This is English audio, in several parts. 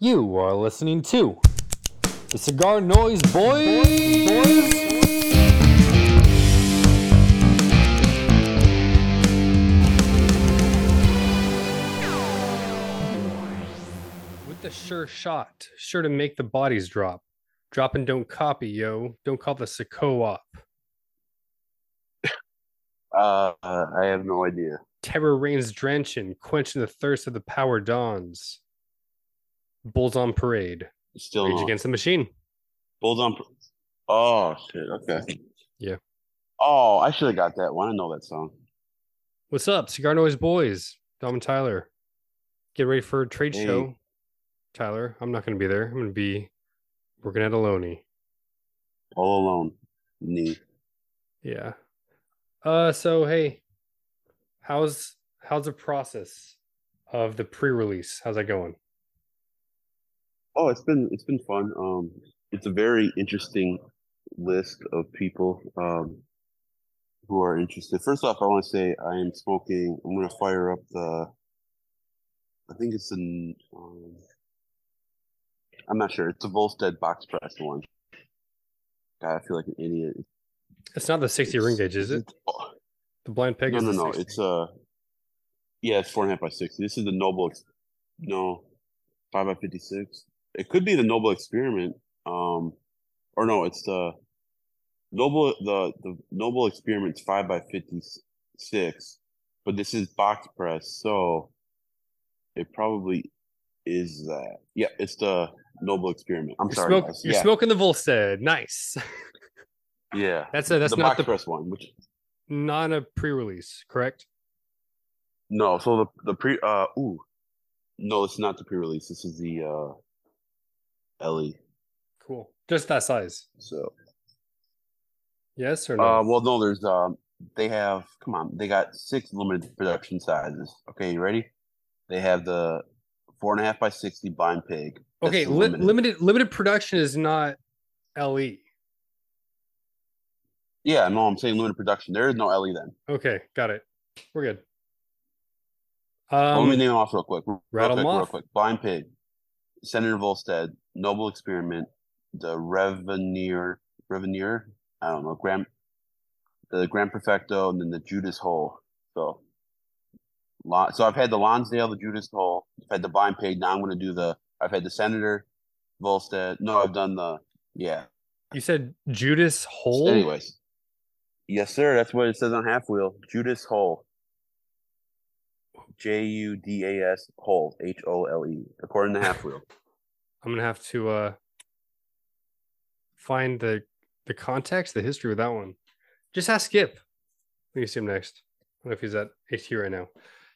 You are listening to the Cigar Noise Boys. With the sure shot, sure to make the bodies drop. Drop and don't copy, yo. Don't call this a co-op. Uh, I have no idea. Terror reigns drenching, quenching the thirst of the power dawns. Bulls on parade. Still Rage. Against the Machine. Bulls on. Oh shit. Okay. Yeah. Oh, I should have got that one. I know that song. What's up, Cigar Noise Boys? Dom and Tyler. Get ready for a trade Hey. show. Tyler, I'm not going to be there. I'm going to be working at Aloni. All alone. Knee. Yeah. Uh. So hey, how's how's the process of the pre-release? How's that going? Oh, it's been it's been fun. Um, it's a very interesting list of people um who are interested. First off, I want to say I am smoking. I'm gonna fire up the. I think it's an. Um, I'm not sure. It's a Volstead box press one. God, I feel like an idiot. It's not the 60 ring gauge, is it? Oh, The blind peg no, is no, no. 60. It's uh, yeah, it's four and a half by sixty. This is the Noble. No, five by fifty six. It could be the Noble Experiment. Um, or no, it's the Noble. The the Noble Experiment's five by fifty six, but this is box press, so it probably is that. Yeah, it's the Noble Experiment. I'm You're, sorry, smoke- you're yeah, smoking the Volstead. Nice. yeah. That's a, that's the not box the press one, which not a pre-release, correct? No, so the the pre uh ooh. No, it's not the pre-release. This is the uh LE. Cool. Just that size. So Yes or no? uh well no, there's um they have come on, they got six limited production sizes. Okay, you ready? They have the four and a half by sixty blind pig. That's okay, li- limited limited production is not. LE. Yeah, no, I'm saying limited production. There is no LE then. Okay, got it. We're good. Let Um, me name them off real quick. Real quick, 'em real quick. Blind Pig, Senator Volstead, Noble Experiment, the Reveneer, Reveneer, I don't know, Grand, the Grand Perfecto, and then the Judas Hole. So, so I've had the Lonsdale, the Judas Hole, I've had the Blind Pig. Now I'm going to do the. I've had the Senator, Volstead. No, I've done the. Yeah. you said Judas Hole. Anyways, yes, sir. That's what it says on Half Wheel. Judas Hole. J U D A S Hole. H O L E. According to Half Wheel. I'm gonna have to uh find the the context, the history of that one. Just ask Skip. Let me see him next. I don't know if he's at AT right now.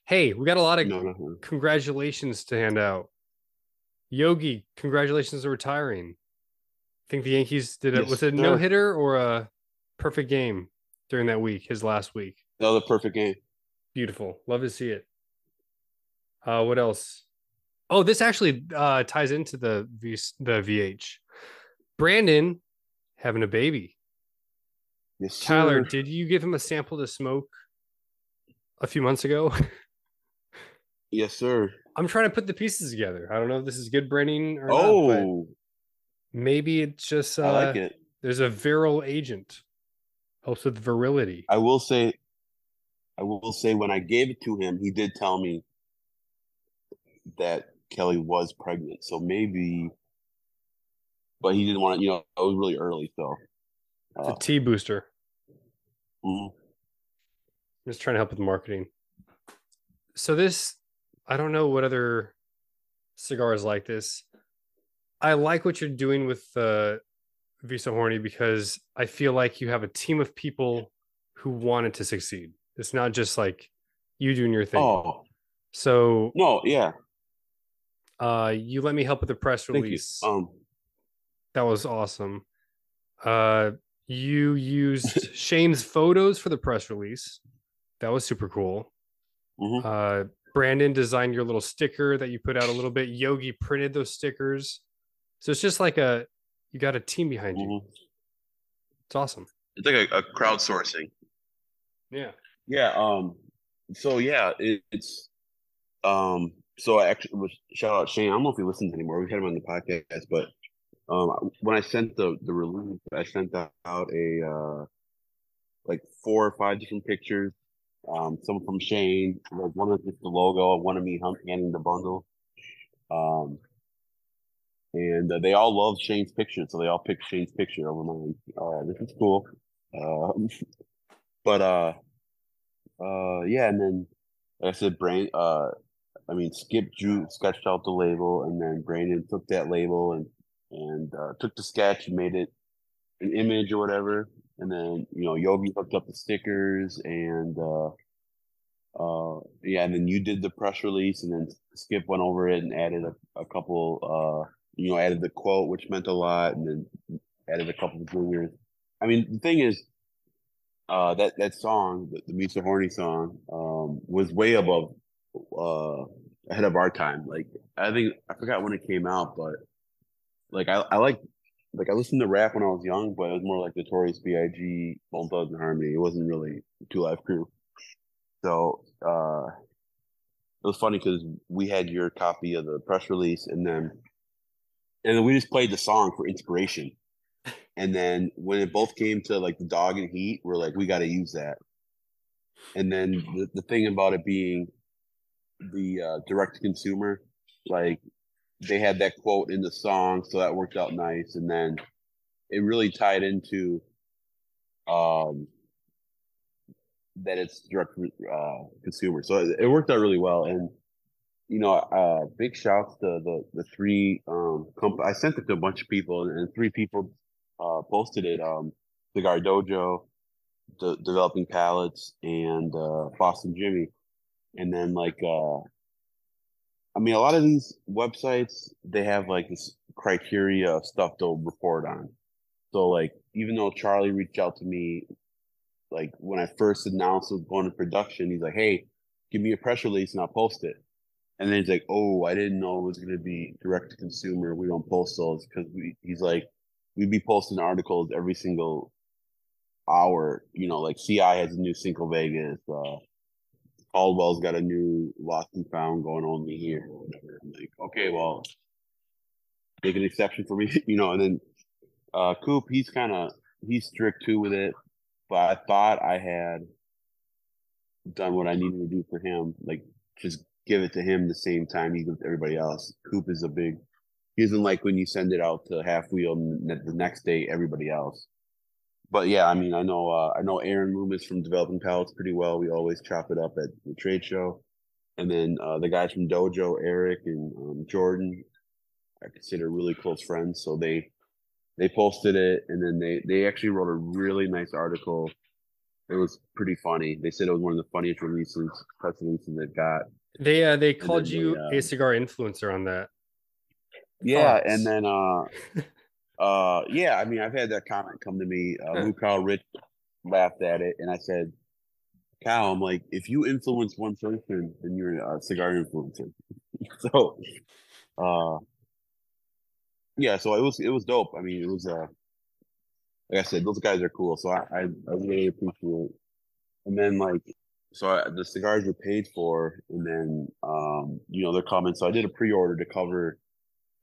Hey, we got a lot of No, no, no. congratulations to hand out. Yogi, congratulations on retiring. I think the Yankees did it. Yes, was it sir. no hitter or a perfect game during that week, his last week? Another perfect game. Beautiful. Love to see it. Uh, what else? Oh, this actually uh, ties into the v- the VH. Brandon having a baby. Yes, sir. Tyler, did you give him a sample to smoke a few months ago? Yes, sir. I'm trying to put the pieces together. I don't know if this is good branding or not, Oh, maybe it's just uh, I like it. there's a virile agent. Helps with virility. I will say, I will say, when I gave it to him, he did tell me that Kelly was pregnant. So maybe, but he didn't want to. You know, it was really early, so. It's Uh, a T booster. mhm. I'm just trying to help with marketing. So this, I don't know what other cigars like this. I like what you're doing with uh, Viso Horny because I feel like you have a team of people who wanted to succeed. It's not just like you doing your thing. Oh So no, yeah. Uh, you let me help with the press Thank you. release. Um, That was awesome. Uh, you used Shane's photos for the press release. That was super cool. mhm. Uh, Brandon designed your little sticker that you put out a little bit. Yogi printed those stickers. So it's just like a you got a team behind you. mhm. It's awesome. It's like a, a crowdsourcing. Yeah. Yeah. Um. So yeah, it, it's um so I actually was shout out Shane. I don't know if he listens anymore. We've had him on the podcast, but um, when I sent the the release, I sent out a uh, like four or five different pictures. Um, some from Shane, like one of just the logo, one of me handing the bundle. Um, and uh, they all love Shane's picture, so they all picked Shane's picture over mine. Uh, this is cool. Um, but uh, uh, yeah, and then like I said, Brain. Uh, I mean, Skip drew sketched out the label, and then Brandon took that label and and uh, took the sketch and made it an image or whatever. And then you know Yogi hooked up the stickers and uh, uh, yeah, and then you did the press release, and then Skip went over it and added a, a couple, uh, you know, added the quote, which meant a lot, and then added a couple of juniors. I mean, the thing is, uh, that that song, the, the Misa Horny song, um, was way above, uh, ahead of our time. Like, I think I forgot when it came out, but like I, I like like I listened to rap when I was young, but it was more like Notorious B.I.G., Bone Thugs-n-Harmony. It wasn't really Two Live Crew. So uh, it was funny because we had your copy of the press release, and then and then we just played the song for inspiration. And then when it both came to like the dog and heat, we're like, we got to use that. And then the, the thing about it being the uh, direct consumer, like they had that quote in the song, so that worked out nice. And then it really tied into um, that it's direct uh, consumer. So it, worked out really well. And you know, uh, big shouts to the the three um, comp- I sent it to a bunch of people, and three people uh, posted it. Um, Cigar Dojo, the Developing Palates, and uh, Boston Jimmy. And then like uh, I mean, a lot of these websites they have like this criteria stuff they'll report on. So like, even though Charlie reached out to me, like when I first announced was going to production, he's like, "Hey, give me a press release and I'll post it." And then he's like, "Oh, I didn't know it was going to be direct to consumer. We don't post those because we." He's like, "We'd be posting articles every single hour. You know, like CI has a new Cinco Vegas. Uh, Caldwell's got a new lost and found going on me here. I'm like, okay, well, make an exception for me, you know. And then uh Coop, he's kind of he's strict too with it, but I thought I had done what I needed to do for him, like just give it to him the same time you give to everybody else. Coop is a big. He doesn't like when you send it out to half wheel and the next day everybody else but yeah, I mean, I know uh, I know Aaron Loomis from Developing Palates pretty well. We always chop it up at the trade show, and then uh, the guys from Dojo, Eric and um, Jordan, I consider really close friends. So they they posted it, and then they they actually wrote a really nice article. It was pretty funny. They said it was one of the funniest releases, press releases they've got. They uh, they called you they, uh, a cigar influencer on that. Yeah, Thoughts? and then uh Uh, yeah, I mean, I've had that comment come to me. Uh, Lou Carl Rich laughed at it, and I said, "Cal, I'm like, if you influence one person, then you're a cigar influencer." so, uh, yeah, so it was it was dope. I mean, it was uh, like I said, those guys are cool. So I I, I really appreciate. It. And then like, so I, the cigars were paid for, and then um, you know, they're coming. So I did a pre-order to cover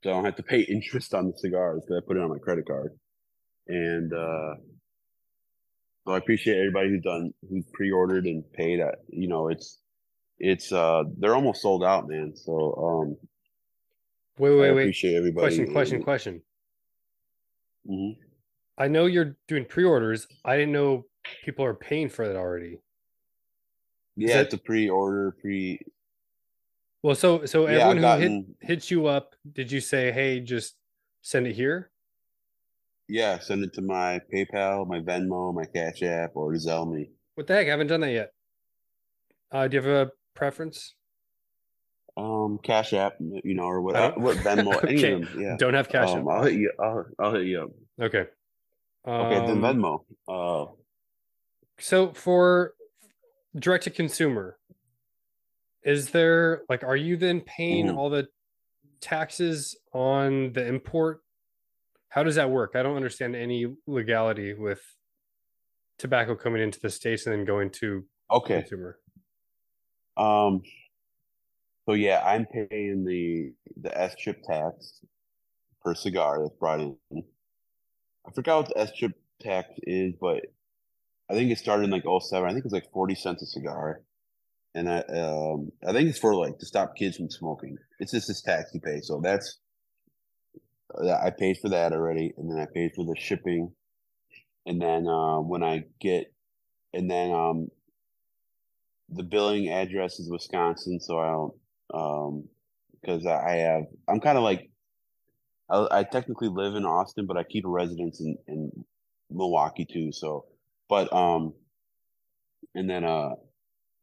so I don't have to pay interest on the cigars because I put it on my credit card. And uh, so I appreciate everybody who's done who's pre-ordered and paid. At, you know, it's it's uh they're almost sold out, man. So um, wait, wait, I wait. Appreciate everybody. Question, question, question. Mm-hmm. I know you're doing pre-orders. I didn't know people are paying for that already. Yeah, that... it's a pre-order, pre well, so so yeah, everyone gotten, who hit, hits you up, did you say, "Hey, just send it here"? Yeah, send it to my PayPal, my Venmo, my Cash App, or Zelle me. What the heck? I haven't done that yet. Uh, do you have a preference? Um, Cash App, you know, or what? Uh, what Venmo? okay. Any of them? Yeah. Don't have Cash um, App. I'll hit you. I'll, I'll hit you up. Okay. Um, okay, then um, Venmo. Uh, so for direct to consumer, is there like are you then paying mm-hmm. all the taxes on the import how does that work i don't understand any legality with tobacco coming into the states and then going to okay consumer um So yeah, I'm paying the the SCHIP tax per cigar that's brought in. I forgot what the SCHIP tax is, but I think it started in like 07. I think it's like 40 cents a cigar. And I um I think it's for like to stop kids from smoking. It's just this tax you pay. So that's I paid for that already, and then I paid for the shipping, and then uh, when I get, and then um, the billing address is Wisconsin, so I don't um because I have I'm kind of like I, I technically live in Austin, but I keep a residence in in Milwaukee too. So, but um, and then uh,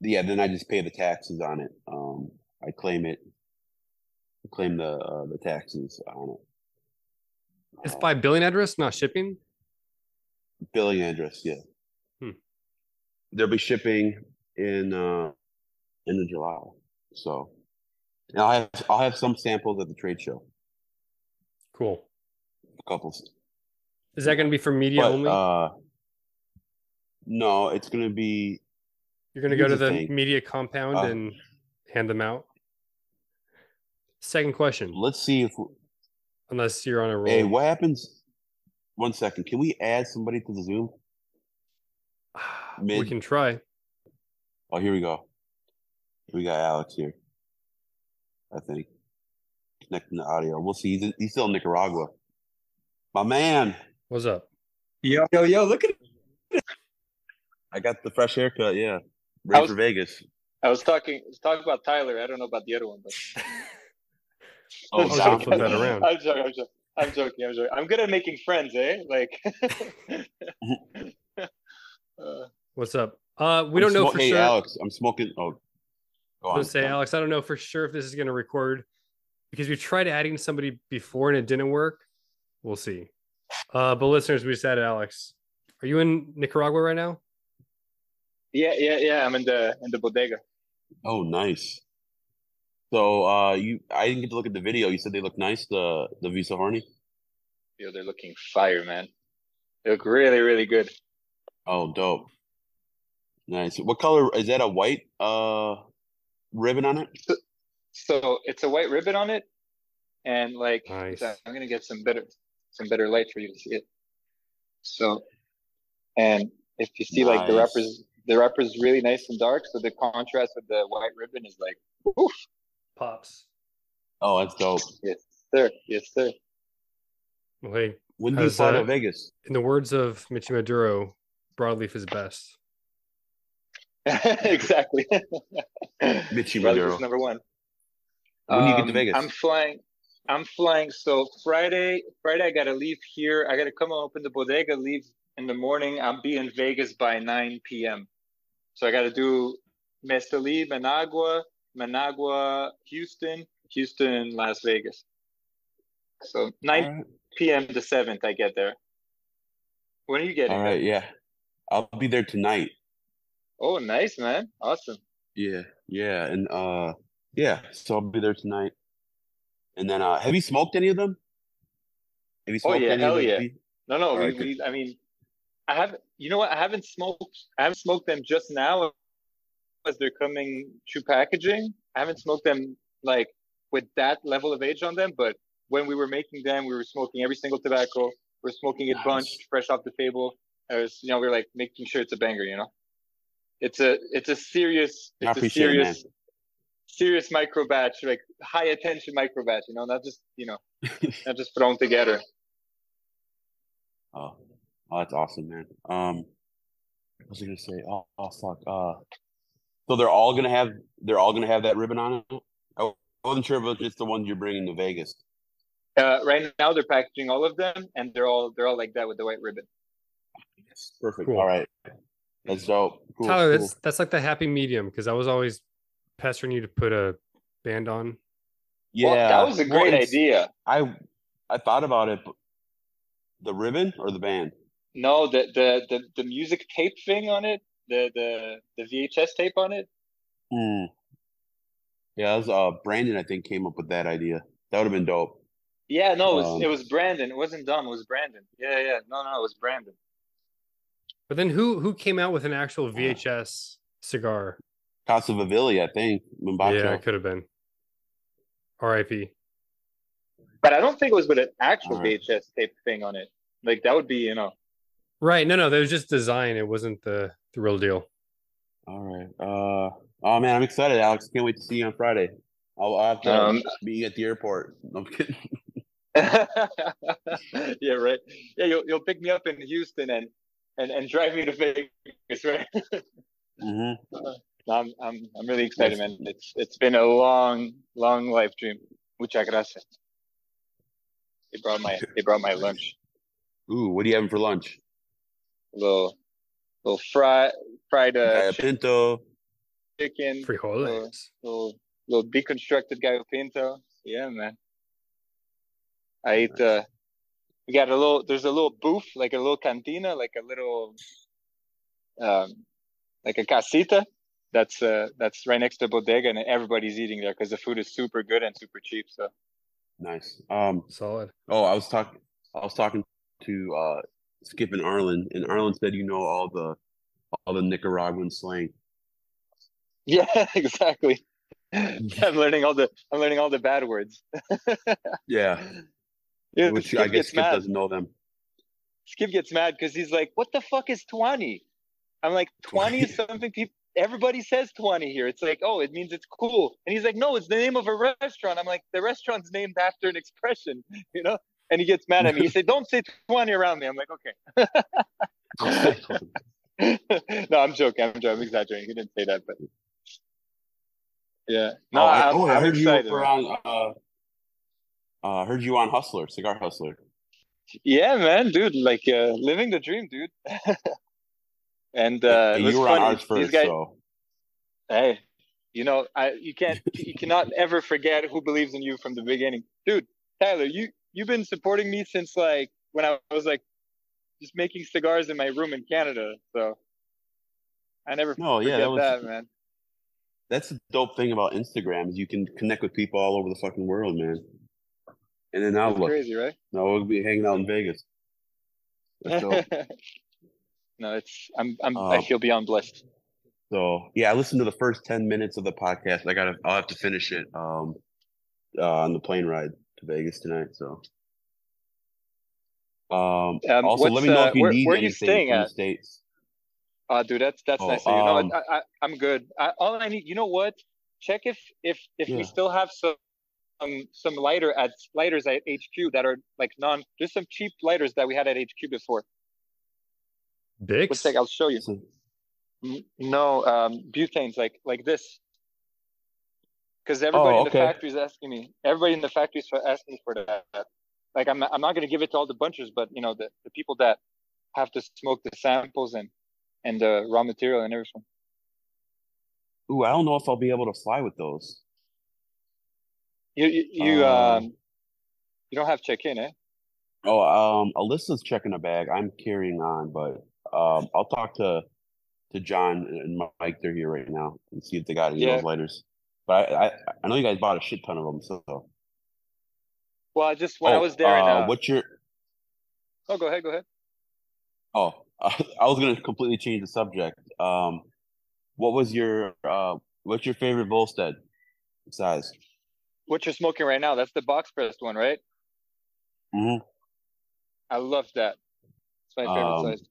yeah, then I just pay the taxes on it. Um, I claim it, claim the uh, the taxes on it. It's by billing address, not shipping. Billing address, yeah. Hmm. There'll be shipping in uh in the July. So and I'll have I'll have some samples at the trade show. Cool. A couple. Is that going to be for media But, only? uh no, it's gonna be You're going to go to the the thing. media compound Uh, and hand them out. Second question, let's see if unless you're on a roll. hey, what happens one second. Can we add somebody to the Zoom? we can try. Oh, here we go. We got Alex here. I think connecting the audio. We'll see. He's, in, he's still in Nicaragua. My man, What's up? Yo, yo, yo, look at it. I got the fresh haircut. Yeah, I ready was- for Vegas. I was talking was talking about Tyler. I don't know about the other one, but Oh, I was Dom. gonna flip that around. I'm joking. I'm joking. I'm joking. I'm joking. I'm good at making friends, eh? Like, uh, What's up? Uh, we I'm don't know smo- for hey, sure. Alex, I'm smoking. Oh, go I on. say, Dom. Alex, I don't know for sure if this is going to record because we tried adding somebody before and it didn't work. We'll see. Uh, but listeners, we just added Alex. Are you in Nicaragua right now? Yeah, yeah, yeah. I'm in the in the bodega. Oh, nice. So, uh, you, I didn't get to look at the video. You said they look nice. The the Viso Horny. Yo, they're looking fire, man. They look really, really good. Oh, dope. Nice. What color is that? A white uh ribbon on it? So it's a white ribbon on it, and like Nice. I'm gonna get some better some better light for you to see it. So, and if you see like the Nice. Wrappers, the wrapper's really nice and dark, so the contrast with the white ribbon is like, oof, Pops. Oh, that's dope. yes sir, yes sir. Well, hey, When do you How's fly to? Vegas? in the words of Michi Maduro, broadleaf is best. exactly. Mitchie Brothers Maduro. number one. When do you get to Um, Vegas? I'm flying. I'm flying. So Friday, Friday, I gotta leave here. I gotta come up in the bodega, leave in the morning. I'll be in Vegas by 9 p.m. So I gotta do Estelí, Managua, Managua, Houston, Houston, Las Vegas. So 9 All right. p.m. the 7th, I get there. When are you getting All there? yeah. I'll be there tonight. Oh, nice, man. Awesome. Yeah, yeah, and uh, yeah. So I'll be there tonight. And then, uh, have you smoked any of them? Have you Oh, smoked yeah, any hell of the yeah. No, no. All we, right, we, I mean, I haven't. You know what? I haven't smoked. I haven't smoked them just now as they're coming to packaging. I haven't smoked them like with that level of age on them. But when we were making them, we were smoking every single tobacco. We're smoking it bunch, Nice. fresh off the table. I was, you know, we are like making sure it's a banger. You know, it's a, it's a serious, it's a it, serious, serious micro batch, like high attention micro batch. You know, not just, you know, not just thrown together. Oh, oh, that's awesome, man. Um, what was I gonna say? Oh, oh, fuck. Uh, so they're all gonna have they're all gonna have that ribbon on it. I wasn't sure if it was just the ones you're bringing to Vegas. Uh, right now they're packaging all of them, and they're all they're all like that with the white ribbon. Yes, perfect. Cool. All right, that's dope. Cool, Tyler, cool. that's that's like the happy medium because I was always pestering you to put a band on. yeah. well, that was a great it's- idea. I I thought about it. But the ribbon or the band? No, the, the the the music tape thing on it, the the the VHS tape on it. Hmm. Yeah, that was uh Brandon. I think came up with that idea. That would have been dope. Yeah, no, it was Um, it was Brandon. It wasn't dumb. It was Brandon. Yeah, yeah. No, no, it was Brandon. But then who who came out with an actual VHS cigar? Casa Favilli, I think. Mombacho. Yeah, it could have been. R.I.P. But I don't think it was with an actual Alright. VHS tape thing on it. Like that would be, you know. Right? No, no, that was just design. It wasn't the the real deal. All right. Uh, oh man, I'm excited, Alex. Can't wait to see you on Friday. I'll, I'll have to Um, meet you at the airport. No, I'm kidding. yeah, right. Yeah, you'll you'll pick me up in Houston and and and drive me to Vegas, right? hmm No, I'm I'm I'm really excited, man. It's it's been a long, long life dream. Muchas gracias. They brought my they brought my lunch. Ooh, what are you having for lunch? A little little fried fried uh, Gallo pinto. chicken, Frijoles. little little deconstructed gallo pinto. Yeah, man. I ate uh we got a little there's a little booth, like a little cantina, like a little um like a casita that's uh that's right next to bodega and everybody's eating there because the food is super good and super cheap. So Nice. Um. Solid. Oh, I was talking. I was talking to uh Skip and Arlen, and Arlen said you know all the all the Nicaraguan slang. yeah, exactly. I'm learning all the I'm learning all the bad words. Yeah, Yeah, which Skip I guess Skip mad. doesn't know them. Skip gets mad because he's like, "What the fuck is twenty?" I'm like, "Twenty is something people everybody says twenty here. It's like, oh, it means it's cool." And he's like, "No, it's the name of a restaurant." I'm like, "The restaurant's named after an expression, you know." And he gets mad at me. He said, "Don't say twenty around me." I'm like, "Okay." no, I'm joking. I'm joking. I'm exaggerating. He didn't say that, but yeah. No, oh, I, I'm, oh, I I'm heard excited. you were on. Uh, uh, heard you on Hustler, Cigar Hustler. Yeah, man, dude, like uh, living the dream, dude. and uh, it and was you were funny. on ours These first, guys, so hey, you know, I you can't you cannot ever forget who believes in you from the beginning, dude. Tyler, you you've been supporting me since like when I was like just making cigars in my room in Canada. So I never no, forget yeah, that was that, man. that's the dope thing about Instagram is you can connect with people all over the fucking world, man. And then now look, crazy, right? now we'll be hanging out in Vegas. No, it's I'm I'm I Um, feel beyond blessed. So yeah, I listened to the first ten minutes of the podcast. I gotta, I'll have to finish it um, uh, on the plane ride to Vegas tonight. So, um, Um, also let me know uh, if you where- need where are you anything staying from the states. Uh, dude, that's that's Oh, nice of you. No, um, I, I I'm good. I, all I need, you know what? Check if if if Yeah. we still have some um, some lighter at lighters at HQ that are like non. There's some cheap lighters that we had at HQ before. One sec, I'll show you. No, um, butanes like like this. Because everybody Oh, in the okay. factory is asking me. Everybody in the factory is asking me for that. Like I'm not, I'm not going to give it to all the bunchers, but you know the, the people that have to smoke the samples and and the raw material and everything. Ooh, I don't know if I'll be able to fly with those. You you, you Uh, um you don't have check in, eh? Oh, um, Alyssa's checking a bag. I'm carrying on, but um, I'll talk to to John and Mike. They're here right now and see if they got any of those lighters. But I, I, I know you guys bought a shit ton of them. So, Well, I just when I Oh, was there. uh, uh, what's your? oh, go ahead, go ahead. Oh, I was gonna completely change the subject. Um, what was your uh, what's your favorite Volstead size? What you're smoking right now? That's the box pressed one, right? hmm I love that. It's my favorite Um, size.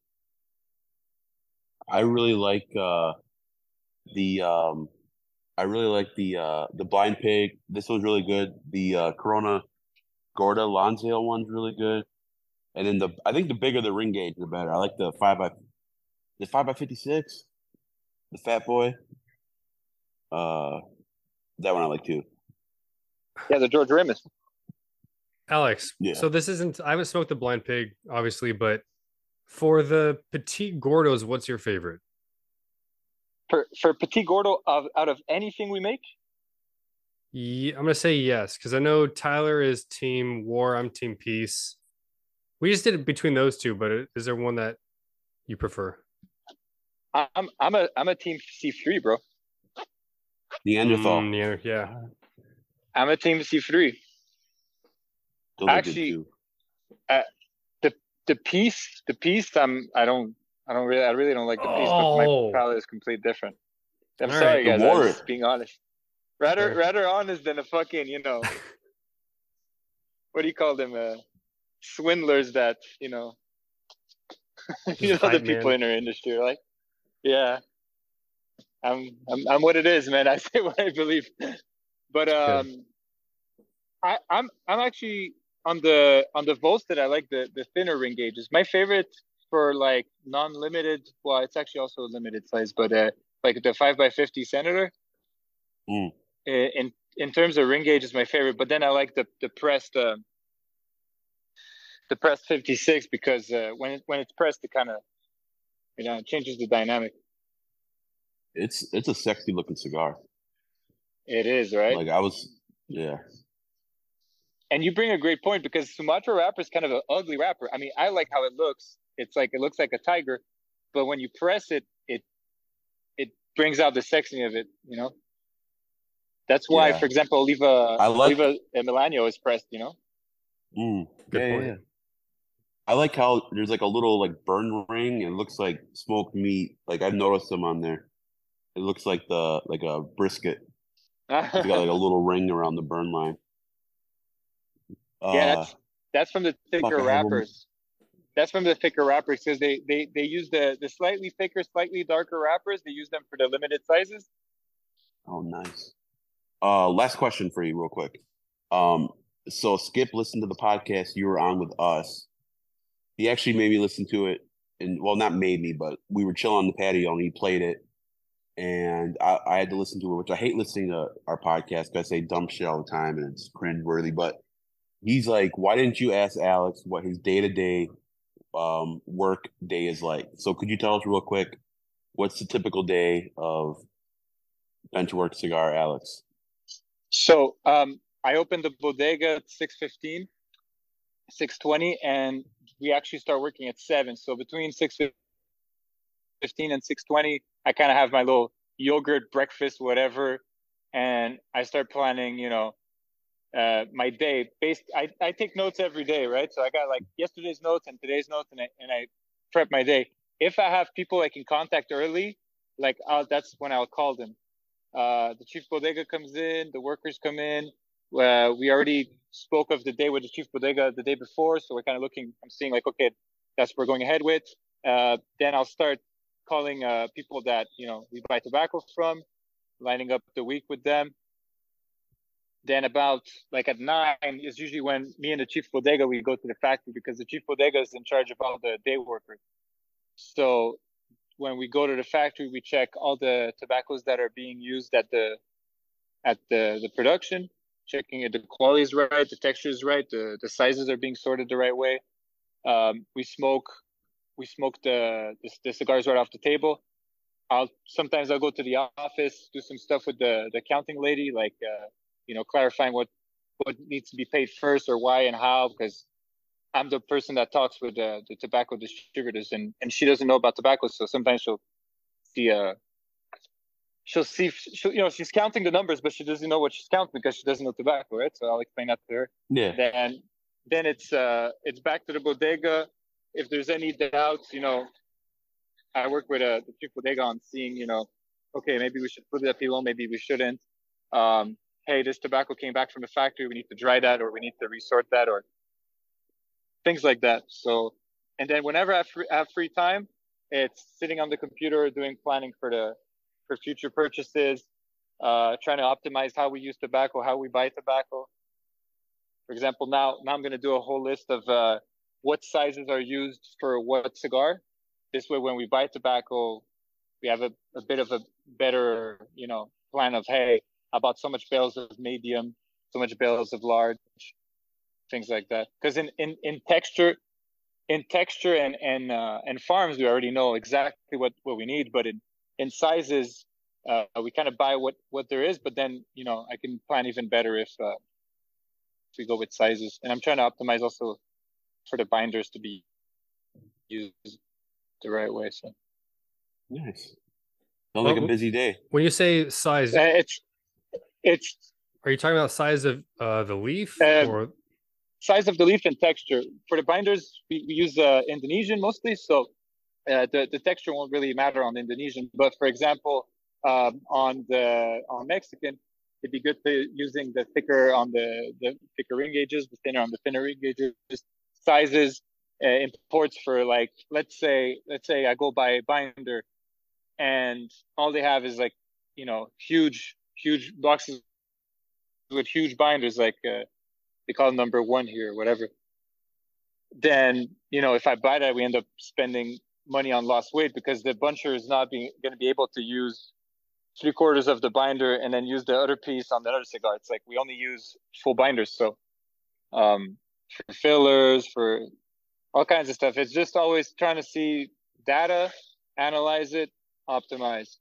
I really like uh, the um, I really like the uh, the Blind Pig. This one's really good. The uh, Corona Gorda Lonsdale one's really good. And then the I think the bigger the ring gauge, the better. I like the five by the five by fifty six, the Fat Boy. Uh, that one I like too. Yeah, the George Ramus. Alex. Yeah. So this isn't. I haven't smoked the blind pig, obviously, but for the petite gordos, what's your favorite? For for Petit Gordo, of, out of anything we make, Ye- I'm gonna say yes because I know Tyler is team war. I'm team peace. We just did it between those two, but is there one that you prefer? I'm I'm a I'm a team C3, bro. Neanderthal. Mm, yeah, yeah. I'm a team C3. Those are actually, too. The piece, the piece, I'm I don't I don't really I really don't like the piece, but Oh. my palate is completely different. I'm All sorry, right. guys. The I'm just being honest. Rather Sure. rather honest than a fucking you know what do you call them uh swindlers that you know you know the people man. in our industry are like yeah I'm, I'm I'm what it is man I say what I believe but Good. um I I'm I'm actually on the on the Volstead I like the the thinner ring gauges my favorite for like non-limited well it's actually also a limited size but uh like the 5 by 50 senator Mm. I- in in terms of ring gauge is my favorite but then i like the the pressed uh, the pressed 56 because uh, when it, when it's pressed it kind of you know it changes the dynamic. It's it's a sexy looking cigar. it is right? Like I was, yeah. and you bring a great point because sumatra wrapper is kind of an ugly wrapper. I mean i like how it looks. It's like it looks like a tiger but when you press it it it brings out the sexy of it you know that's why Yeah. for example oliva I like- oliva Melanio is pressed you know Mm. Good yeah, yeah, point. yeah. I like how there's like a little like burn ring. It looks like smoked meat. Like I've noticed them on there. It looks like the like a brisket. It's got like a little ring around the burn line. Uh, yeah, that's that's from the thicker fuck, I have one- wrappers. That's from the thicker wrappers because they, they they use the the slightly thicker, slightly darker wrappers. They use them for the limited sizes. oh, nice. Uh, last question for you, real quick. Um, so Skip listened to the podcast you were on with us. He actually made me listen to it, and well, not made me, but we were chilling on the patio and he played it, and I, I had to listen to it, which I hate listening to our podcast because I say dumb shit all the time and it's cringeworthy. But he's like, "Why didn't you ask Alex what his day to day um work day is like?" So could you tell us real quick, what's the typical day of Benchwork Cigar, Alex? So um, I opened the bodega at six fifteen, six twenty, and we actually start working at seven. So between six fifteen and six twenty, I kind of have my little yogurt breakfast, whatever, and I start planning. You know, uh, my day based. I I take notes every day, right? So I got like yesterday's notes and today's notes, and I and I prep my day. If I have people I can contact early, like I'll, that's when I'll call them. Uh, the chief bodega comes in, the workers come in. Uh, we already spoke of the day with the chief bodega the day before, so we're kind of looking. I'm seeing like, okay, that's what we're going ahead with. Uh, then I'll start calling uh, people that you know we buy tobacco from, lining up the week with them. Then about like at nine is usually when me and the chief bodega we go to the factory because the chief bodega is in charge of all the day workers. So when we go to the factory, we check all the tobaccos that are being used at the at the the production, checking if the quality is right, the texture is right, the the sizes are being sorted the right way. Um, we smoke we smoke the, the the cigars right off the table. I'll sometimes I'll go to the office, do some stuff with the the accounting lady, like uh, you know, clarifying what what needs to be paid first or why and how, because I'm the person that talks with the, the tobacco distributors, and, and she doesn't know about tobacco, so sometimes she'll see uh she'll see she'll, you know she's counting the numbers, but she doesn't know what she's counting because she doesn't know tobacco, right? So I'll explain that to her. Yeah. Then then it's uh it's back to the bodega. If there's any doubts, you know, I work with a the chief bodega on seeing, you know, okay, maybe we should put it at pilon, maybe we shouldn't. Um, hey, this tobacco came back from the factory, we need to dry that, or we need to resort that, or things like that. So, and then whenever I have free, time, it's sitting on the computer doing planning for the for future purchases, uh, trying to optimize how we use tobacco, how we buy tobacco. For example, now now I'm going to do a whole list of uh, what sizes are used for what cigar. This way, when we buy tobacco, we have a, a bit of a better, you know, plan of hey, I bought so much bales of medium, so much bales of large, things like that. Because in, in in texture, in texture and and uh, and farms, we already know exactly what what we need. But in in sizes, uh, we kind of buy what what there is. But then you know, I can plan even better if uh, if we go with sizes. And I'm trying to optimize also for the binders to be used the right way. So Nice. Sounds like a busy day. When you say size, Uh, it's it's are you talking about size of uh, the leaf Um, or size of the leaf and texture. For the binders, we, we use uh, Indonesian mostly, so uh, the the texture won't really matter on Indonesian. But for example, um, on the on Mexican, it'd be good to using the thicker on the the thicker ring gauges, the thinner on the thinner ring gauges, sizes, uh, imports for like let's say let's say I go buy a binder, and all they have is like you know huge huge boxes with huge binders like uh, they call it number one here whatever. Then you know if I buy that, we end up spending money on lost weight because the buncher is not being going to be able to use three quarters of the binder and then use the other piece on the other cigar. It's like we only use full binders. So um, for fillers, for all kinds of stuff. It's just always trying to see data, analyze it, optimize.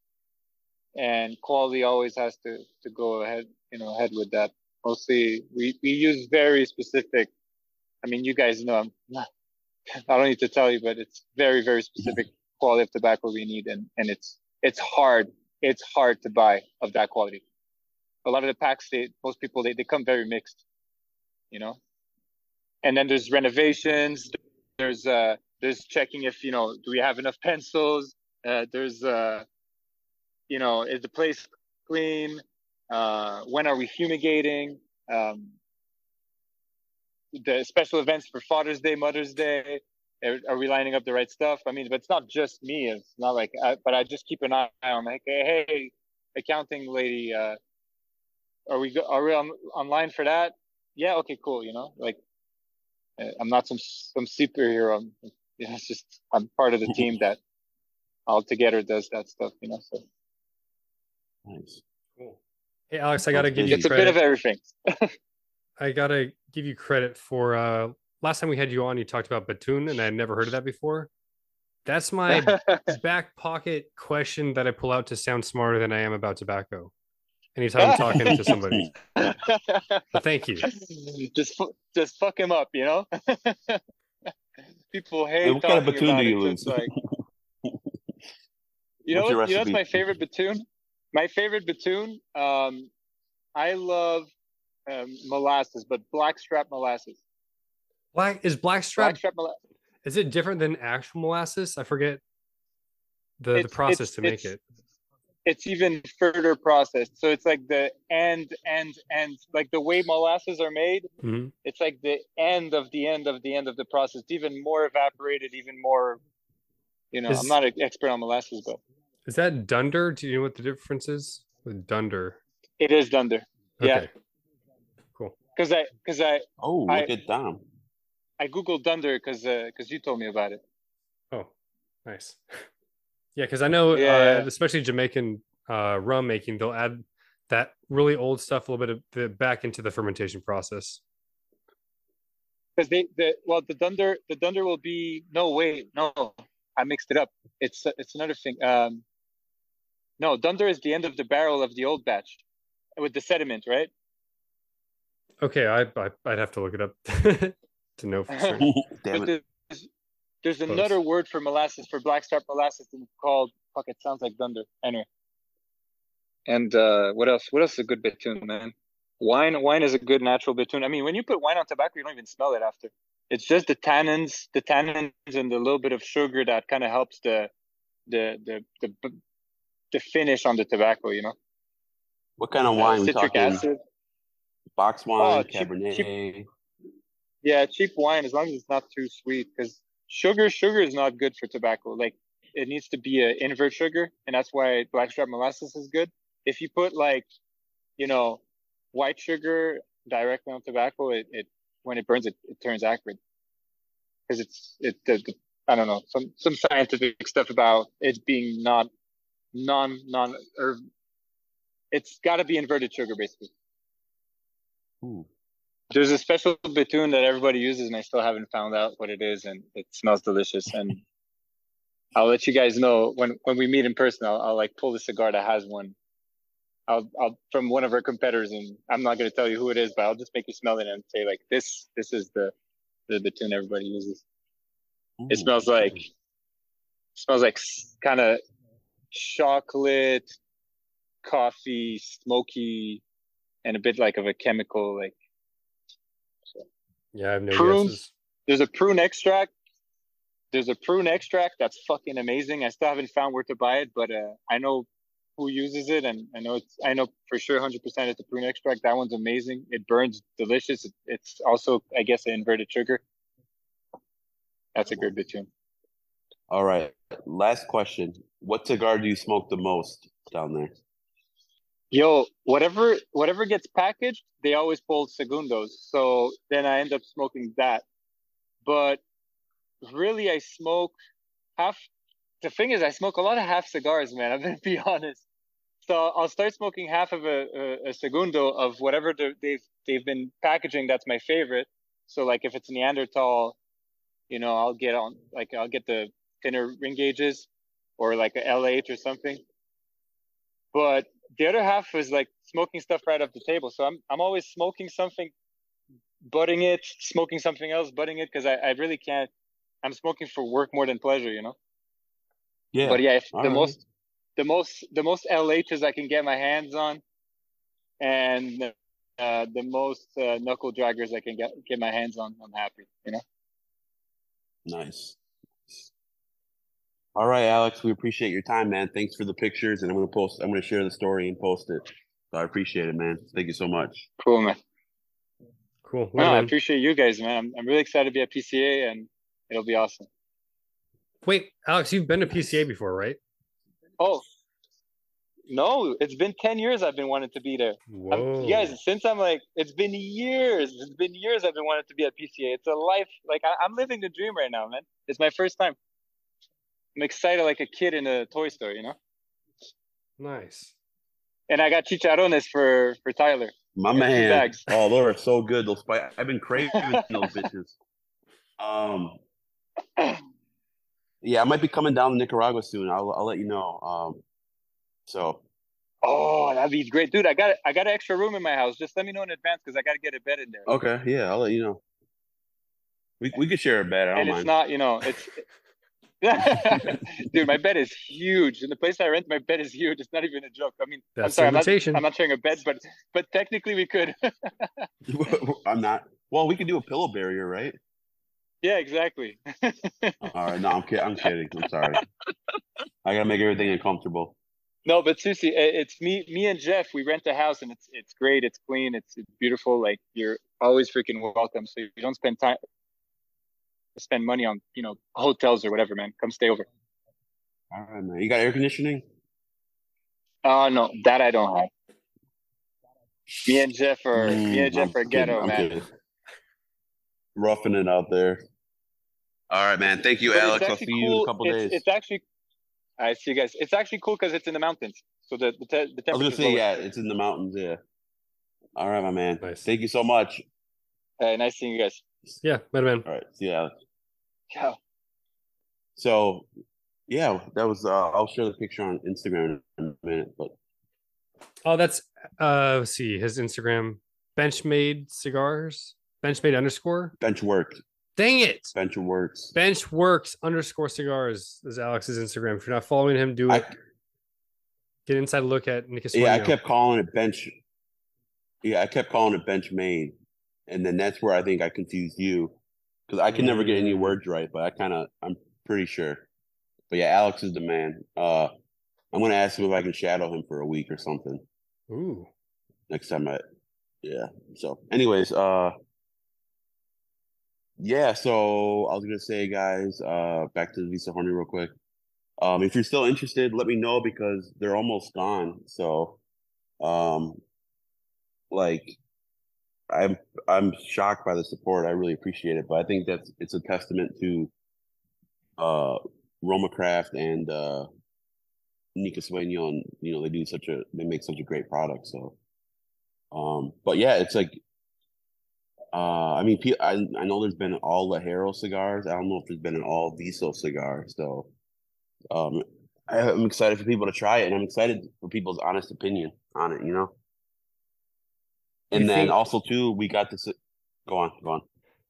And quality always has to, to go ahead, you know, ahead with that. Mostly we, we use very specific, I mean, you guys know I'm not, I don't need to tell you, but it's very, very specific quality of tobacco we need. And, and it's, it's hard it's hard to buy of that quality. A lot of the packs, they most people they, they come very mixed, you know. And then there's renovations. There's uh there's checking if you know do we have enough pencils. Uh, there's uh you know is the place clean? Uh, when are we fumigating? Um, the special events for Father's Day, Mother's Day are we lining up the right stuff? I mean, but it's not just me. It's not like, I, but I just keep an eye on like, hey, hey accounting lady, uh, are we are we on online for that? Yeah, okay, cool. You know, like uh, I'm not some some superhero. I'm, you know, it's just I'm part of the team that all together does that stuff. You know, so nice. Cool. Hey, Alex, I gotta give you. It's credit. a bit of everything. I gotta give you credit for uh, last time we had you on, you talked about Betún, and I had never heard of that before. That's my back pocket question that I pull out to sound smarter than I am about tobacco. Anytime I'm talking to somebody. but thank you. Just just fuck him up, you know. People hate. what kind of Betún do you lose? Like, you know, what, you know what's my favorite Betún? My favorite Betún. Um, I love um, molasses, but blackstrap molasses. Black is blackstrap. blackstrap is it different than actual molasses? I forget the, the process to make it. It's even further processed. So it's like the end, end, end. Like the way molasses are made, mm-hmm. it's like the end of the end of the end of the process. It's even more evaporated, even more. You know, is, I'm not an expert on molasses, but is that dunder? Do you know what the difference is with dunder? It is dunder. Okay. Yeah. Cool. Because I, because I. Oh, look I, at that. I googled Dunder because because uh, you told me about it. Oh, nice. Yeah, because I know, yeah. uh, especially Jamaican uh, rum making, they'll add that really old stuff a little bit of the, back into the fermentation process. Because they, the well, the Dunder, the Dunder will be no wait, no, I mixed it up. It's it's another thing. Um, no, Dunder is the end of the barrel of the old batch with the sediment, right? Okay, I, I would have to look it up. to know for sure. Damn it. There's, there's another word for molasses for black blackstrap molasses called fuck. It sounds like dunder. Anyway. And uh, what else? What else is a good betún, man? Wine. Wine is a good natural betún. I mean, when you put wine on tobacco, you don't even smell it after. It's just the tannins, the tannins, and the little bit of sugar that kind of helps the, the, the, the, the finish on the tobacco. You know. What kind of wine? Uh, citric acid. Box wine, oh, Cabernet. Cheap, yeah, cheap wine as long as it's not too sweet because sugar sugar is not good for tobacco. Like it needs to be an invert sugar, and that's why blackstrap molasses is good. If you put like, you know, white sugar directly on tobacco, it, it when it burns it, it turns acrid because it's it the, the, I don't know some some scientific stuff about it being not non non or it's got to be inverted sugar basically. Ooh. There's a special betún that everybody uses, and I still haven't found out what it is, and it smells delicious. And I'll let you guys know when when we meet in person. I'll, I'll like pull the cigar that has one. I'll, I'll from one of our competitors, and I'm not going to tell you who it is, but I'll just make you smell it and say like this. This is the the betún everybody uses. Ooh, it smells like smells like kind of chocolate, coffee, smoky, and a bit like of a chemical like yeah, I have no prune, guesses. There's a prune extract. There's a prune extract that's fucking amazing. I still haven't found where to buy it, but uh, I know who uses it, and I know it's I know for sure 100% it's a prune extract. That one's amazing. It burns delicious. It's also I guess an inverted sugar. That's a good bitumen. All right. Last question. What cigar do you smoke the most down there? Yo, whatever whatever gets packaged, they always pull segundos. So then I end up smoking that. But really I smoke half the thing is I smoke a lot of half cigars, man. I'm gonna be honest. So I'll start smoking half of a, a, a segundo of whatever they've they've been packaging. That's my favorite. So like if it's Neanderthal, you know, I'll get on like I'll get the thinner ring gauges or like a LH or something. But the other half is like smoking stuff right off the table. So I'm I'm always smoking something, butting it, smoking something else, butting it because I, I really can't. I'm smoking for work more than pleasure, you know. Yeah. But yeah, if the right. most the most the most LHs I can get my hands on, and uh, the most uh, knuckle draggers I can get get my hands on, I'm happy. You know. Nice. All right, Alex, we appreciate your time, man. Thanks for the pictures, and I'm gonna post. I'm gonna share the story and post it. So I appreciate it, man. Thank you so much. Cool, man. Cool. No, Later, I appreciate you guys, man. I'm, I'm really excited to be at PCA, and it'll be awesome. Wait, Alex, you've been to PCA before, right? Oh, no, it's been ten years I've been wanting to be there. I'm, Whoa. you guys, since I'm like, it's been years. It's been years I've been wanting to be at PCA. It's a life. Like I, I'm living the dream right now, man. It's my first time. I'm excited like a kid in a toy store, you know. nice. And I got chicharrones for for Tyler. My man. bags. Oh, those are so good. Those spice. I've been craving those bitches. Um. Yeah, I might be coming down to Nicaragua soon. I'll I'll let you know. Um. So Oh, that'd be great, dude. I got I got an extra room in my house. Just let me know in advance because I got to get a bed in there. okay, yeah, I'll let you know. We we could share a bed. I don't and it's mind. not, you know, it's. Dude, my bed is huge. In the place I rent, my bed is huge. It's not even a joke. I mean, I'm sorry, I'm not, invitation. I'm not sharing a bed, but but technically we could. I'm not. Well, we could do a pillow barrier, right? yeah, exactly. All right. No, I'm kidding. I'm kidding. I'm sorry. I gotta make everything uncomfortable. No, but Susie, it's me, me and Jeff. We rent a house, and it's it's great. It's clean. It's, it's beautiful. Like you're always freaking welcome. So you don't spend time, spend money on you know hotels or whatever, man. Come stay over. All right, man. You got air conditioning? Oh no, that I don't have. Me and Jeff are me Mm, and Jeff I'm are ghetto, I'm man. kidding. Roughing it out there. All right, man. Thank you, But Alex. I'll actually see you in a couple it's, days. It's actually, I see you guys. It's actually cool because it's in the mountains, so the the, te- the I was gonna say, yeah, it's in the mountains. Yeah. All right, my man. Nice. Thank you so much. Uh, nice seeing you guys. Yeah, better man. All right. See you, Alex. Yeah. So, yeah, that was. Uh, I'll share the picture on Instagram in a minute, but Oh, that's uh let's see his Instagram Benchmade cigars. Benchmade underscore. bench works. Dang it. Bench works. Benchworks underscore cigars is Alex's Instagram. If you're not following him, do I, it. Get inside look at Nick yeah, I kept calling it bench. Yeah, I kept calling it bench made, and then that's where I think I confused you because I can never get any Mm. words right, but I kind of I'm pretty sure. But yeah, Alex is the man. Uh, I'm gonna ask him if I can shadow him for a week or something Ooh. next time I. Yeah. So, anyways, uh, yeah. So I was gonna say, guys, uh, back to the Viso Horny real quick. Um, if you're still interested, let me know because they're almost gone. So, um, like, I'm I'm shocked by the support. I really appreciate it, but I think that's it's a testament to uh RoMa Craft and uh Nica Sueño, and you know they do such a they make such a great product. So, um, but yeah, it's like, uh, I mean, I I know there's been all ligero cigars. I don't know if there's been an all Viso cigar. So, um, I'm excited for people to try it, and I'm excited for people's honest opinion on it. You know. You And then think- also too, we got this. Go on, go on.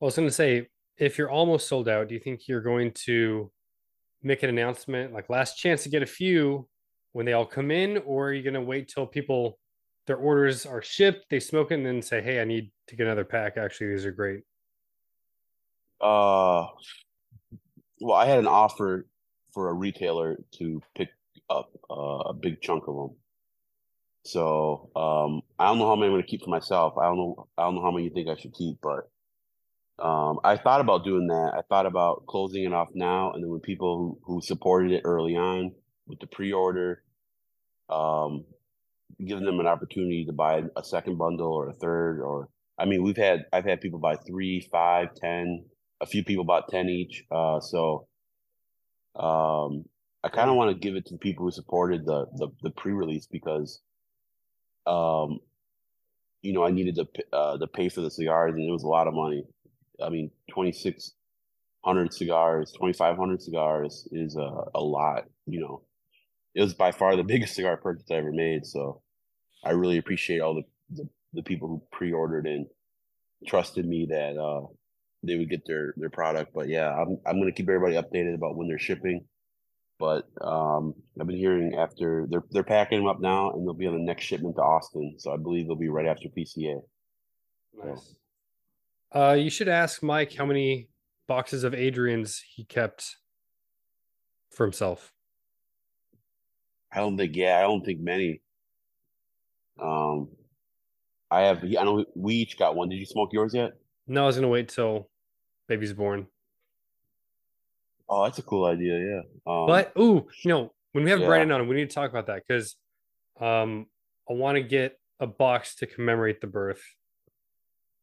I was going to say, if you're almost sold out, do you think you're going to make an announcement like last chance to get a few when they all come in, or are you going to wait till people their orders are shipped, they smoke it, and then say, "Hey, I need to get another pack." Actually, these are great. Uh, well, I had an offer for a retailer to pick up uh, a big chunk of them. So um, I don't know how many I'm going to keep for myself. I don't know. I don't know how many you think I should keep, but um, I thought about doing that. I thought about closing it off now, and then with people who who supported it early on with the pre-order, um, giving them an opportunity to buy a second bundle or a third, or I mean, we've had I've had people buy three, five, ten. A few people bought ten each. Uh, so um, I kind of want to give it to the people who supported the the, the pre-release because um, you know, I needed to uh, to pay for the cigars, and it was a lot of money. I mean, twenty six hundred cigars, twenty five hundred cigars is a, a lot. You know, it was by far the biggest cigar purchase I ever made. So, I really appreciate all the the, the people who pre ordered and trusted me that uh, they would get their their product. But yeah, I'm I'm gonna keep everybody updated about when they're shipping. But um, I've been hearing after they're they're packing them up now, and they'll be on the next shipment to Austin. So I believe they'll be right after PCA. Nice. So. Uh, you should ask Mike how many boxes of Adrian's he kept for himself. I don't think. Yeah, I don't think many. Um, I have. I know we each got one. Did you smoke yours yet? No, I was gonna wait till baby's born. Oh, that's a cool idea. Yeah. Um, but ooh, you know, when we have yeah. Brandon on, we need to talk about that because um, I want to get a box to commemorate the birth.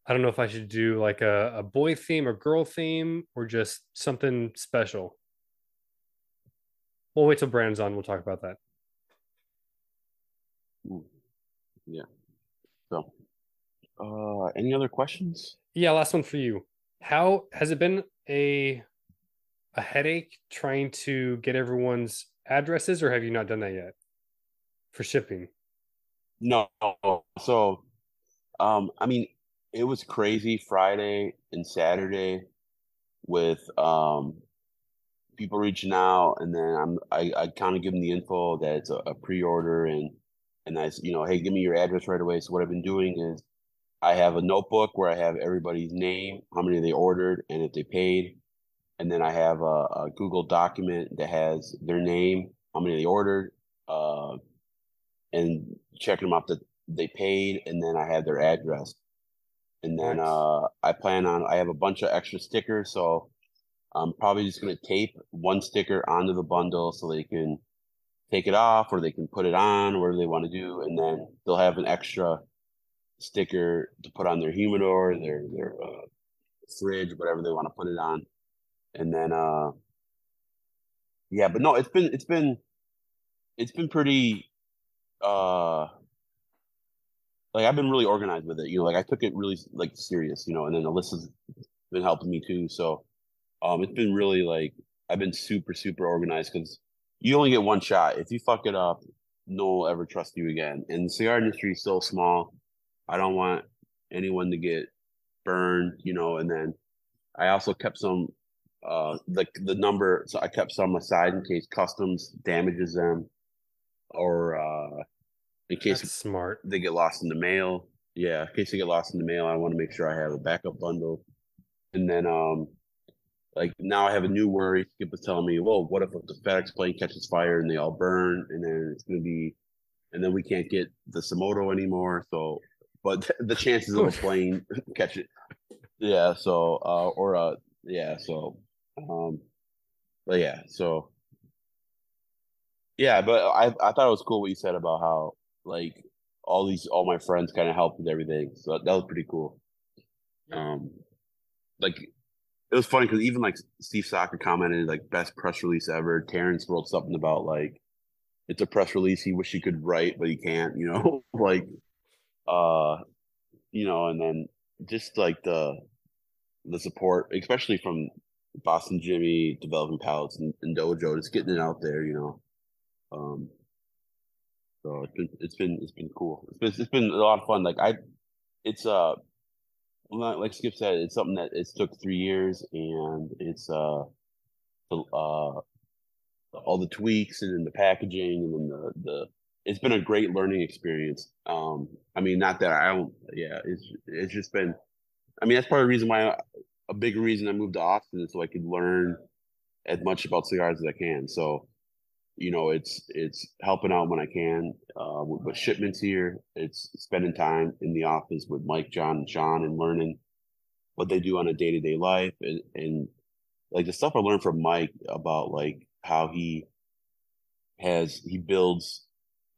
I don't know if I should do like a, a boy theme or girl theme or just something special. We'll wait till Brandon's on. We'll talk about that. Yeah. So, uh, any other questions? Yeah, last one for you. How has it been a a headache trying to get everyone's addresses, or have you not done that yet for shipping? No. So, um, I mean, it was crazy Friday and Saturday with um people reaching out, and then I'm I, I kind of give them the info that it's a, a pre-order, and and I you know, hey, give me your address right away. So what I've been doing is I have a notebook where I have everybody's name, how many they ordered, and if they paid and then I have a, a, Google document that has their name, how many they ordered, uh, and checking them off that they paid, and then I have their address. And then nice. uh, I plan on I have a bunch of extra stickers, so I'm probably just gonna tape one sticker onto the bundle so they can take it off or they can put it on, whatever they want to do, and then they'll have an extra sticker to put on their humidor, their their uh, fridge, whatever they want to put it on and then uh yeah but no it's been it's been it's been pretty uh like I've been really organized with it. You know, like I took it really like serious, you know, and then Alyssa's been helping me too. So um it's been really like I've been super, super organized because you only get one shot. If you fuck it up, no one will ever trust you again. And the cigar industry is so small. I don't want anyone to get burned, you know, and then I also kept some uh, the the number. So I kept some aside in case customs damages them, or uh, in case That's smart they get lost in the mail. Yeah, in case they get lost in the mail, I want to make sure I have a backup bundle. And then, um, like now I have a new worry. Skip was telling me, well, what if the FedEx plane catches fire and they all burn, and then it's gonna be, and then we can't get the Somoto anymore. So, but the chances of a plane catch it, yeah. So, uh, or uh, yeah. So um, but yeah, so yeah, but I I thought it was cool what you said about how like all these all my friends kind of helped with everything. So that was pretty cool. Um, like it was funny because even like Steve Saka commented like best press release ever. Terrence wrote something about like it's a press release he wish he could write but he can't. You know, like uh, you know, and then just like the the support, especially from Boston Jimmy, Developing Palates and, and dojo, just getting it out there, you know. Um, so it's been it's been it's been cool. It's been it's been a lot of fun. Like I, it's uh, like Skip said, it's something that it's took three years, and it's uh, uh, all the tweaks and then the packaging and then the the. It's been a great learning experience. Um, I mean, not that I don't. Yeah, it's it's just been. I mean, that's part of the reason why a big reason I moved to Austin is so I could learn as much about cigars as I can. So, you know, it's it's helping out when I can. Uh, with, with shipments here, it's spending time in the office with Mike, John, and Sean, and learning what they do on a day to day life, and, and like the stuff I learned from Mike about like how he has he builds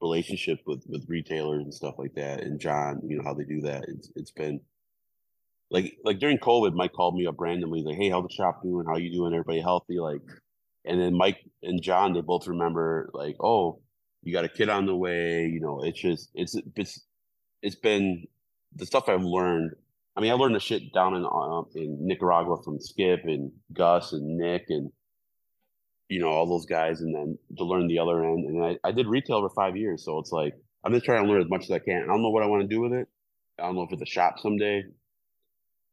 relationships with with retailers and stuff like that, and John, you know how they do that. It's it's been like like during COVID, Mike called me up randomly, like, "Hey, how the shop doing? How you doing? Everybody healthy?" Like, and then Mike and John, they both remember, like, "Oh, you got a kid on the way." You know, it's just it's it's it's been the stuff I've learned. I mean, I learned the shit down in uh, in Nicaragua from Skip and Gus and Nick and you know all those guys, and then to learn the other end. And I, I did retail for five years, so it's like I'm just trying to learn as much as I can. I don't know what I want to do with it. I don't know if it's a shop someday.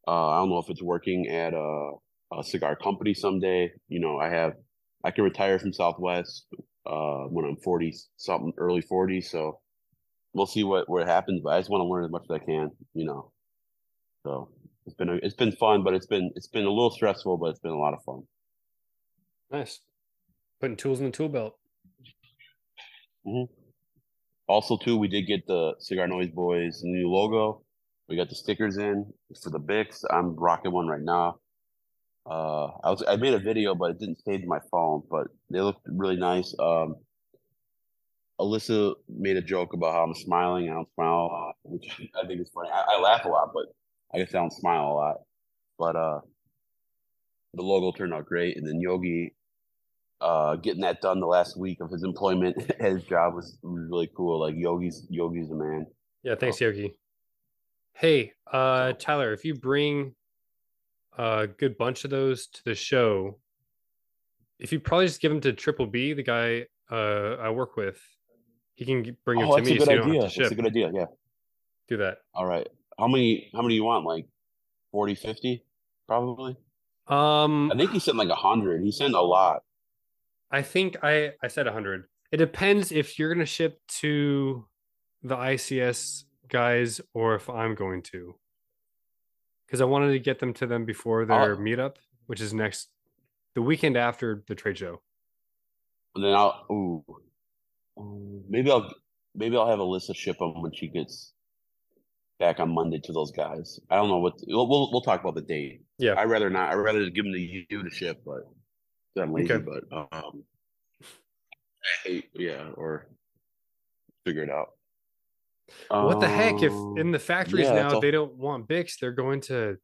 Uh, I don't know if it's working at a, a, cigar company someday. You know, I have, I can retire from Southwest uh, when I'm 40 something, early 40s. So we'll see what, what happens, but I just want to learn as much as I can, you know. So it's been, a, it's been fun, but it's been, it's been a little stressful, but it's been a lot of fun. Nice. Putting tools in the tool belt. Mm-hmm. Also, too, we did get the Cigar Noise Boys new logo. We got the stickers in for the Bics. I'm rocking one right now. Uh, I was I made a video, but it didn't save my phone. But they looked really nice. Um, Alyssa made a joke about how I'm smiling. I don't smile a lot, which I think is funny. I, I laugh a lot, but I guess I don't smile a lot. But uh, the logo turned out great, and then Yogi uh, getting that done the last week of his employment at his job was, was really cool. Like Yogi's Yogi's the man. Yeah, thanks, Yogi. Hey, uh, Tyler, if you bring a good bunch of those to the show, if you probably just give them to Triple B, the guy uh, I work with, he can bring them oh, to me. A good so idea. That's a good idea. Yeah. Do that. All right. How many? How many do you want? Like 40, 50? Probably. Um, I think he said like a hundred. He sent a lot. I think I I said a hundred. It depends if you're gonna ship to the ICS guys or if I'm going to. Because I wanted to get them to them before their meetup, which is next the weekend after the trade show. And then I'll ooh, maybe I'll maybe I'll have Alyssa ship them when she gets back on Monday to those guys. I don't know what we'll we'll, we'll talk about the date. Yeah, I rather not. I rather give them to you to ship, but I'm lazy. Okay. But um, I hate yeah, or figure it out. What the heck? If in the factories yeah, now they don't want Bics, they're going to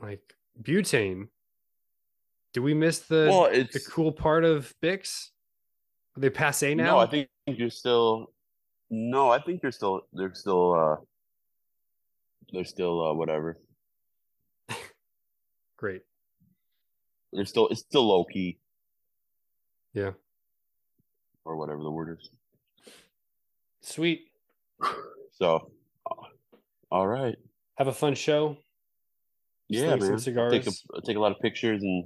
like butane. Do we miss the well, the cool part of Bics? Are they passe now? No, I think you're still. No, I think you're still. They're still. uh They're still uh whatever. Great. They're still. It's still low key. Yeah. Or whatever the word is. Sweet. So, all right. Have a fun show. Yeah, man. cigars. Take a, take a lot of pictures and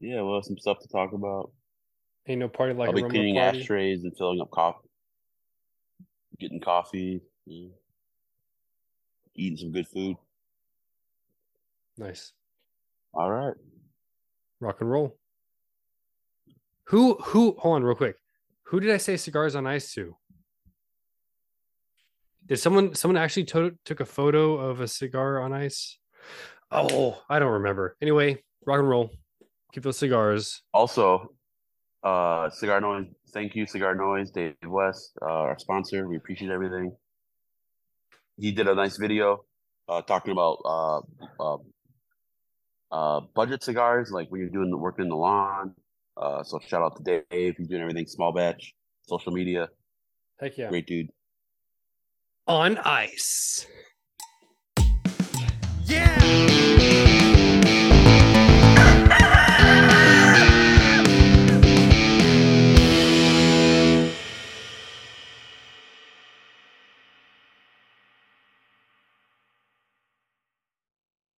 yeah, we'll have some stuff to talk about. Ain't no party like I'll be cleaning party. ashtrays and filling up coffee, getting coffee, yeah. eating some good food. Nice. All right. Rock and roll. Who who hold on real quick. Who did I say cigars on ice to? Did someone someone actually to- took a photo of a cigar on ice? Oh, I don't remember. Anyway, rock and roll. Keep those cigars. Also, uh, Cigar Noise. Thank you, Cigar Noise, Dave West, uh, our sponsor. We appreciate everything. He did a nice video uh, talking about uh, uh, uh, budget cigars, like when you're doing the work in the lawn. Uh, so shout out to Dave. He's doing everything small batch, social media. Heck yeah, great dude on ice. Yeah!